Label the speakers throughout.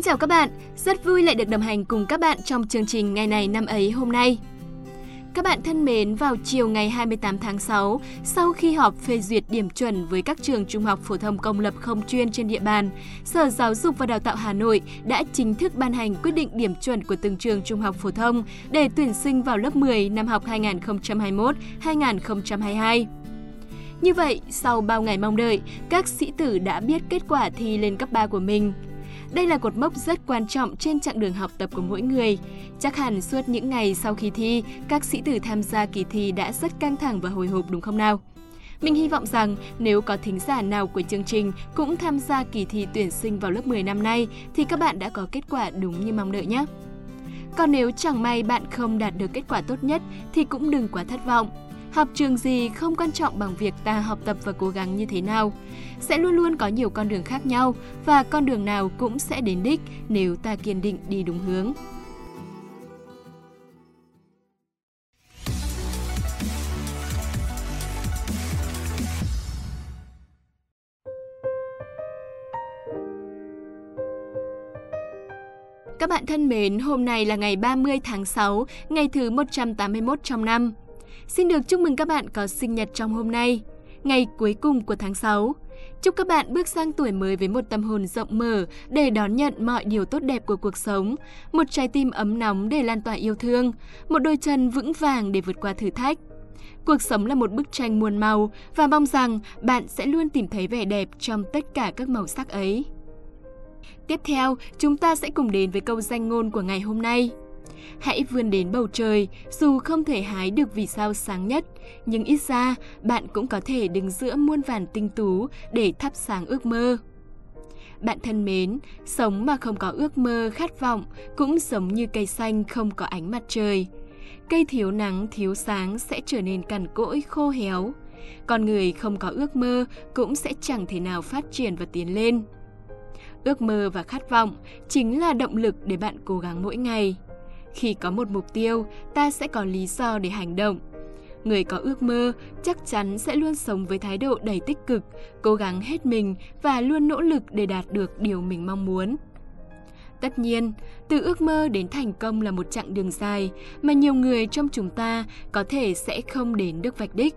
Speaker 1: Xin chào các bạn, rất vui lại được đồng hành cùng các bạn trong chương trình ngày này năm ấy hôm nay. Các bạn thân mến, vào chiều ngày 28 tháng 6, sau khi họp phê duyệt điểm chuẩn với các trường trung học phổ thông công lập không chuyên trên địa bàn, Sở Giáo dục và Đào tạo Hà Nội đã chính thức ban hành quyết định điểm chuẩn của từng trường trung học phổ thông để tuyển sinh vào lớp 10 năm học 2021-2022. Như vậy, sau bao ngày mong đợi, các sĩ tử đã biết kết quả thi lên cấp 3 của mình. Đây là cột mốc rất quan trọng trên chặng đường học tập của mỗi người. Chắc hẳn suốt những ngày sau khi thi, các sĩ tử tham gia kỳ thi đã rất căng thẳng và hồi hộp đúng không nào? Mình hy vọng rằng nếu có thính giả nào của chương trình cũng tham gia kỳ thi tuyển sinh vào lớp 10 năm nay thì các bạn đã có kết quả đúng như mong đợi nhé. Còn nếu chẳng may bạn không đạt được kết quả tốt nhất thì cũng đừng quá thất vọng. Học trường gì không quan trọng bằng việc ta học tập và cố gắng như thế nào. Sẽ luôn luôn có nhiều con đường khác nhau và con đường nào cũng sẽ đến đích nếu ta kiên định đi đúng hướng. Các bạn thân mến, hôm nay là ngày 30 tháng 6, ngày thứ 181 trong năm. Xin được chúc mừng các bạn có sinh nhật trong hôm nay, ngày cuối cùng của tháng 6. Chúc các bạn bước sang tuổi mới với một tâm hồn rộng mở để đón nhận mọi điều tốt đẹp của cuộc sống, một trái tim ấm nóng để lan tỏa yêu thương, một đôi chân vững vàng để vượt qua thử thách. Cuộc sống là một bức tranh muôn màu và mong rằng bạn sẽ luôn tìm thấy vẻ đẹp trong tất cả các màu sắc ấy. Tiếp theo, chúng ta sẽ cùng đến với câu danh ngôn của ngày hôm nay. Hãy vươn đến bầu trời, dù không thể hái được vì sao sáng nhất, nhưng ít ra bạn cũng có thể đứng giữa muôn vàn tinh tú để thắp sáng ước mơ. Bạn thân mến, sống mà không có ước mơ, khát vọng cũng giống như cây xanh không có ánh mặt trời. Cây thiếu nắng, thiếu sáng sẽ trở nên cằn cỗi, khô héo. Con người không có ước mơ cũng sẽ chẳng thể nào phát triển và tiến lên. Ước mơ và khát vọng chính là động lực để bạn cố gắng mỗi ngày. Khi có một mục tiêu, ta sẽ có lý do để hành động. Người có ước mơ chắc chắn sẽ luôn sống với thái độ đầy tích cực, cố gắng hết mình và luôn nỗ lực để đạt được điều mình mong muốn. Tất nhiên, từ ước mơ đến thành công là một chặng đường dài mà nhiều người trong chúng ta có thể sẽ không đến được vạch đích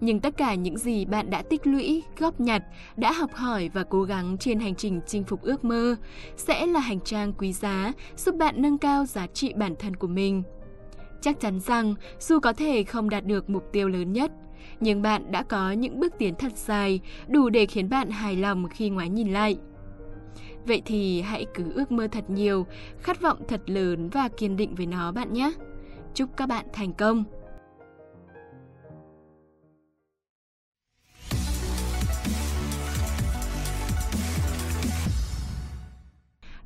Speaker 1: nhưng tất cả những gì bạn đã tích lũy, góp nhặt, đã học hỏi và cố gắng trên hành trình chinh phục ước mơ sẽ là hành trang quý giá giúp bạn nâng cao giá trị bản thân của mình. Chắc chắn rằng dù có thể không đạt được mục tiêu lớn nhất, nhưng bạn đã có những bước tiến thật dài, đủ để khiến bạn hài lòng khi ngoái nhìn lại. Vậy thì hãy cứ ước mơ thật nhiều, khát vọng thật lớn và kiên định với nó bạn nhé. Chúc các bạn thành công!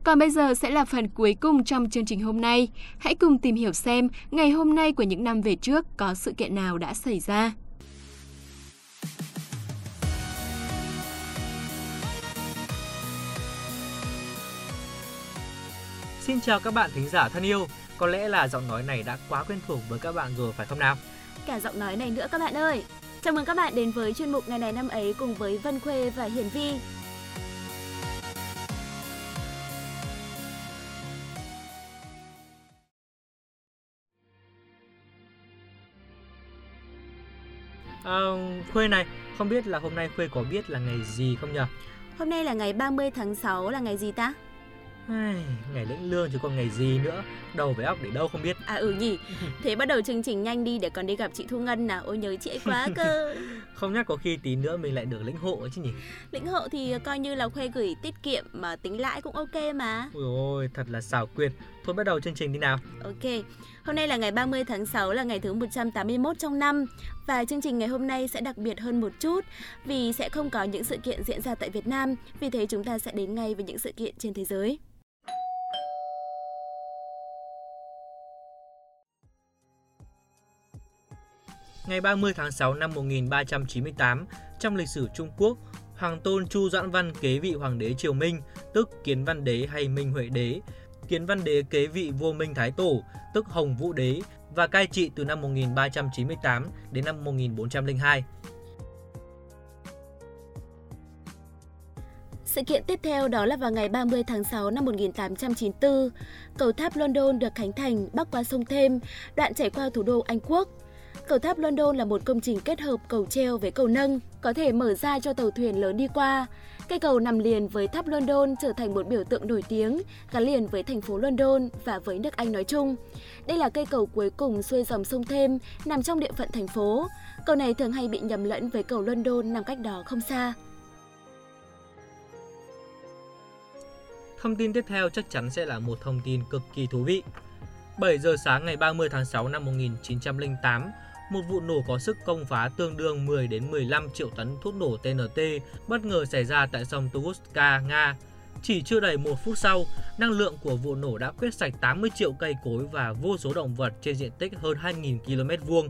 Speaker 1: Còn bây giờ sẽ là phần cuối cùng trong chương trình hôm nay. Hãy cùng tìm hiểu xem ngày hôm nay của những năm về trước có sự kiện nào đã xảy ra.
Speaker 2: Xin chào các bạn thính giả thân yêu. Có lẽ là giọng nói này đã quá quen thuộc với các bạn rồi phải không nào?
Speaker 3: Cả giọng nói này nữa các bạn ơi. Chào mừng các bạn đến với chuyên mục ngày này năm ấy cùng với Vân Khuê và Hiền Vi.
Speaker 2: À, Khuê này, không biết là hôm nay Khuê có biết là ngày gì không nhỉ?
Speaker 3: Hôm nay là ngày 30 tháng 6 là ngày gì ta?
Speaker 2: Ai, ngày lĩnh lương chứ còn ngày gì nữa. Đầu với óc để đâu không biết.
Speaker 3: À ừ nhỉ. Thế bắt đầu chương trình nhanh đi để còn đi gặp chị Thu Ngân nào. Ôi nhớ chị ấy quá cơ.
Speaker 2: Không nhắc có khi tí nữa mình lại được lĩnh hộ chứ nhỉ.
Speaker 3: Lĩnh hộ thì coi như là Khuê gửi tiết kiệm mà tính lãi cũng ok mà.
Speaker 2: Ôi ôi thật là xảo quyệt Thôi bắt đầu chương trình đi nào
Speaker 3: Ok Hôm nay là ngày 30 tháng 6 là ngày thứ 181 trong năm và chương trình ngày hôm nay sẽ đặc biệt hơn một chút vì sẽ không có những sự kiện diễn ra tại Việt Nam, vì thế chúng ta sẽ đến ngay với những sự kiện trên thế giới.
Speaker 2: Ngày 30 tháng 6 năm 1398, trong lịch sử Trung Quốc, Hoàng tôn Chu Doãn Văn kế vị Hoàng đế Triều Minh, tức Kiến Văn Đế hay Minh Huệ Đế. Kiến Văn Đế kế vị vua Minh Thái Tổ, tức Hồng Vũ Đế và cai trị từ năm 1398 đến năm 1402.
Speaker 3: Sự kiện tiếp theo đó là vào ngày 30 tháng 6 năm 1894, cầu tháp London được khánh thành bắc qua sông Thêm, đoạn chảy qua thủ đô Anh Quốc. Cầu tháp London là một công trình kết hợp cầu treo với cầu nâng, có thể mở ra cho tàu thuyền lớn đi qua. Cây cầu nằm liền với tháp London trở thành một biểu tượng nổi tiếng, gắn liền với thành phố London và với nước Anh nói chung. Đây là cây cầu cuối cùng xuôi dòng sông Thêm, nằm trong địa phận thành phố. Cầu này thường hay bị nhầm lẫn với cầu London nằm cách đó không xa.
Speaker 2: Thông tin tiếp theo chắc chắn sẽ là một thông tin cực kỳ thú vị. 7 giờ sáng ngày 30 tháng 6 năm 1908, một vụ nổ có sức công phá tương đương 10 đến 15 triệu tấn thuốc nổ TNT bất ngờ xảy ra tại sông Tunguska, Nga. Chỉ chưa đầy một phút sau, năng lượng của vụ nổ đã quét sạch 80 triệu cây cối và vô số động vật trên diện tích hơn 2.000 km vuông.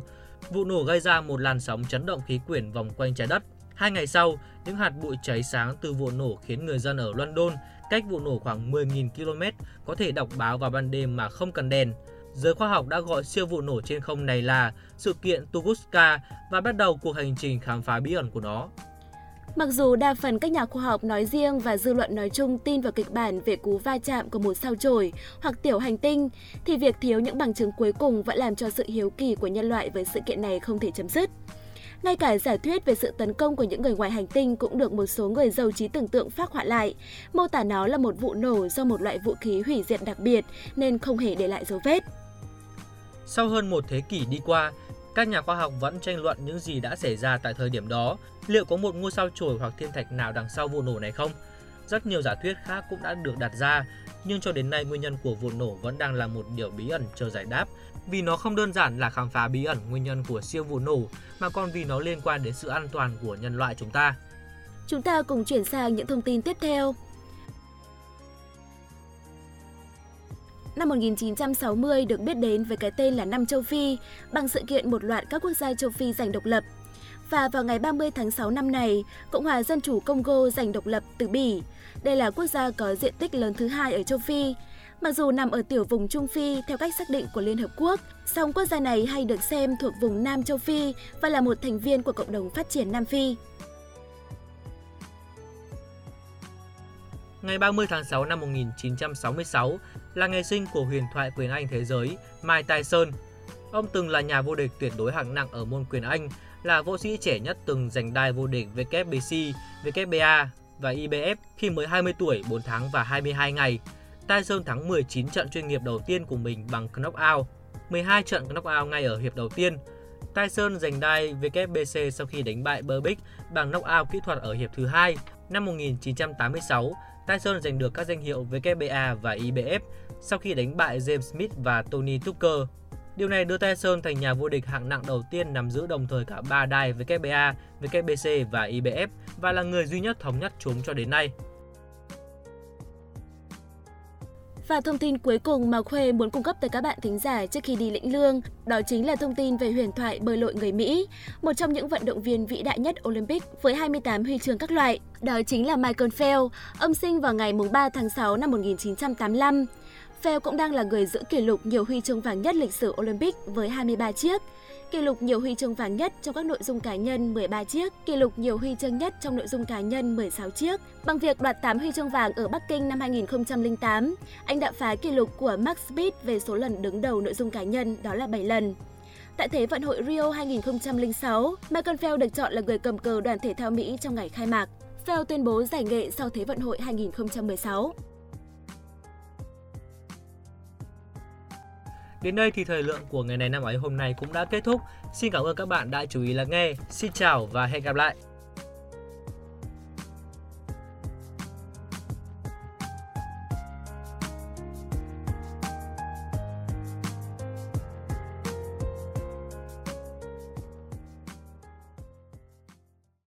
Speaker 2: Vụ nổ gây ra một làn sóng chấn động khí quyển vòng quanh trái đất. Hai ngày sau, những hạt bụi cháy sáng từ vụ nổ khiến người dân ở London, cách vụ nổ khoảng 10.000 km, có thể đọc báo vào ban đêm mà không cần đèn. Giới khoa học đã gọi siêu vụ nổ trên không này là sự kiện Tunguska và bắt đầu cuộc hành trình khám phá bí ẩn của nó.
Speaker 3: Mặc dù đa phần các nhà khoa học nói riêng và dư luận nói chung tin vào kịch bản về cú va chạm của một sao chổi hoặc tiểu hành tinh, thì việc thiếu những bằng chứng cuối cùng vẫn làm cho sự hiếu kỳ của nhân loại với sự kiện này không thể chấm dứt. Ngay cả giả thuyết về sự tấn công của những người ngoài hành tinh cũng được một số người giàu trí tưởng tượng phác họa lại, mô tả nó là một vụ nổ do một loại vũ khí hủy diệt đặc biệt nên không hề để lại dấu vết.
Speaker 2: Sau hơn một thế kỷ đi qua, các nhà khoa học vẫn tranh luận những gì đã xảy ra tại thời điểm đó. Liệu có một ngôi sao chổi hoặc thiên thạch nào đằng sau vụ nổ này không? Rất nhiều giả thuyết khác cũng đã được đặt ra, nhưng cho đến nay nguyên nhân của vụ nổ vẫn đang là một điều bí ẩn chờ giải đáp, vì nó không đơn giản là khám phá bí ẩn nguyên nhân của siêu vụ nổ, mà còn vì nó liên quan đến sự an toàn của nhân loại chúng ta.
Speaker 3: Chúng ta cùng chuyển sang những thông tin tiếp theo. Năm 1960 được biết đến với cái tên là năm châu Phi, bằng sự kiện một loạt các quốc gia châu Phi giành độc lập. Và vào ngày 30 tháng 6 năm này, Cộng hòa Dân chủ Congo giành độc lập từ Bỉ. Đây là quốc gia có diện tích lớn thứ hai ở châu Phi. Mặc dù nằm ở tiểu vùng Trung Phi theo cách xác định của Liên Hợp Quốc, song quốc gia này hay được xem thuộc vùng Nam châu Phi và là một thành viên của Cộng đồng Phát triển Nam Phi.
Speaker 2: Ngày 30 tháng 6 năm 1966 là ngày sinh của huyền thoại quyền Anh thế giới Mike Tyson. Ông từng là nhà vô địch tuyệt đối hạng nặng ở môn quyền Anh, là võ sĩ trẻ nhất từng giành đai vô địch WBC, WBA và IBF khi mới 20 tuổi, 4 tháng và 22 ngày. Tyson thắng 19 trận chuyên nghiệp đầu tiên của mình bằng knockout, 12 trận knockout ngay ở hiệp đầu tiên. Tyson giành đai WBC sau khi đánh bại Burbick bằng knockout kỹ thuật ở hiệp thứ hai. Năm 1986, Tyson giành được các danh hiệu WBA và IBF sau khi đánh bại James Smith và Tony Tucker. Điều này đưa Tyson thành nhà vô địch hạng nặng đầu tiên nắm giữ đồng thời cả ba đai WBA, WBC và IBF và là người duy nhất thống nhất chúng cho đến nay.
Speaker 3: Và thông tin cuối cùng mà Khuê muốn cung cấp tới các bạn thính giả trước khi đi lĩnh lương, đó chính là thông tin về huyền thoại bơi lội người Mỹ, một trong những vận động viên vĩ đại nhất Olympic với 28 huy chương các loại. Đó chính là Michael Phelps, ông sinh vào ngày 3 tháng 6 năm 1985. Phelps cũng đang là người giữ kỷ lục nhiều huy chương vàng nhất lịch sử Olympic với 23 chiếc kỷ lục nhiều huy chương vàng nhất trong các nội dung cá nhân 13 chiếc, kỷ lục nhiều huy chương nhất trong nội dung cá nhân 16 chiếc. Bằng việc đoạt 8 huy chương vàng ở Bắc Kinh năm 2008, anh đã phá kỷ lục của Max Speed về số lần đứng đầu nội dung cá nhân đó là 7 lần. Tại Thế vận hội Rio 2006, Michael Phelps được chọn là người cầm cờ đoàn thể thao Mỹ trong ngày khai mạc. Phelps tuyên bố giải nghệ sau Thế vận hội 2016.
Speaker 2: Đến đây thì thời lượng của ngày này năm ấy hôm nay cũng đã kết thúc. Xin cảm ơn các bạn đã chú ý lắng nghe. Xin chào và hẹn gặp lại.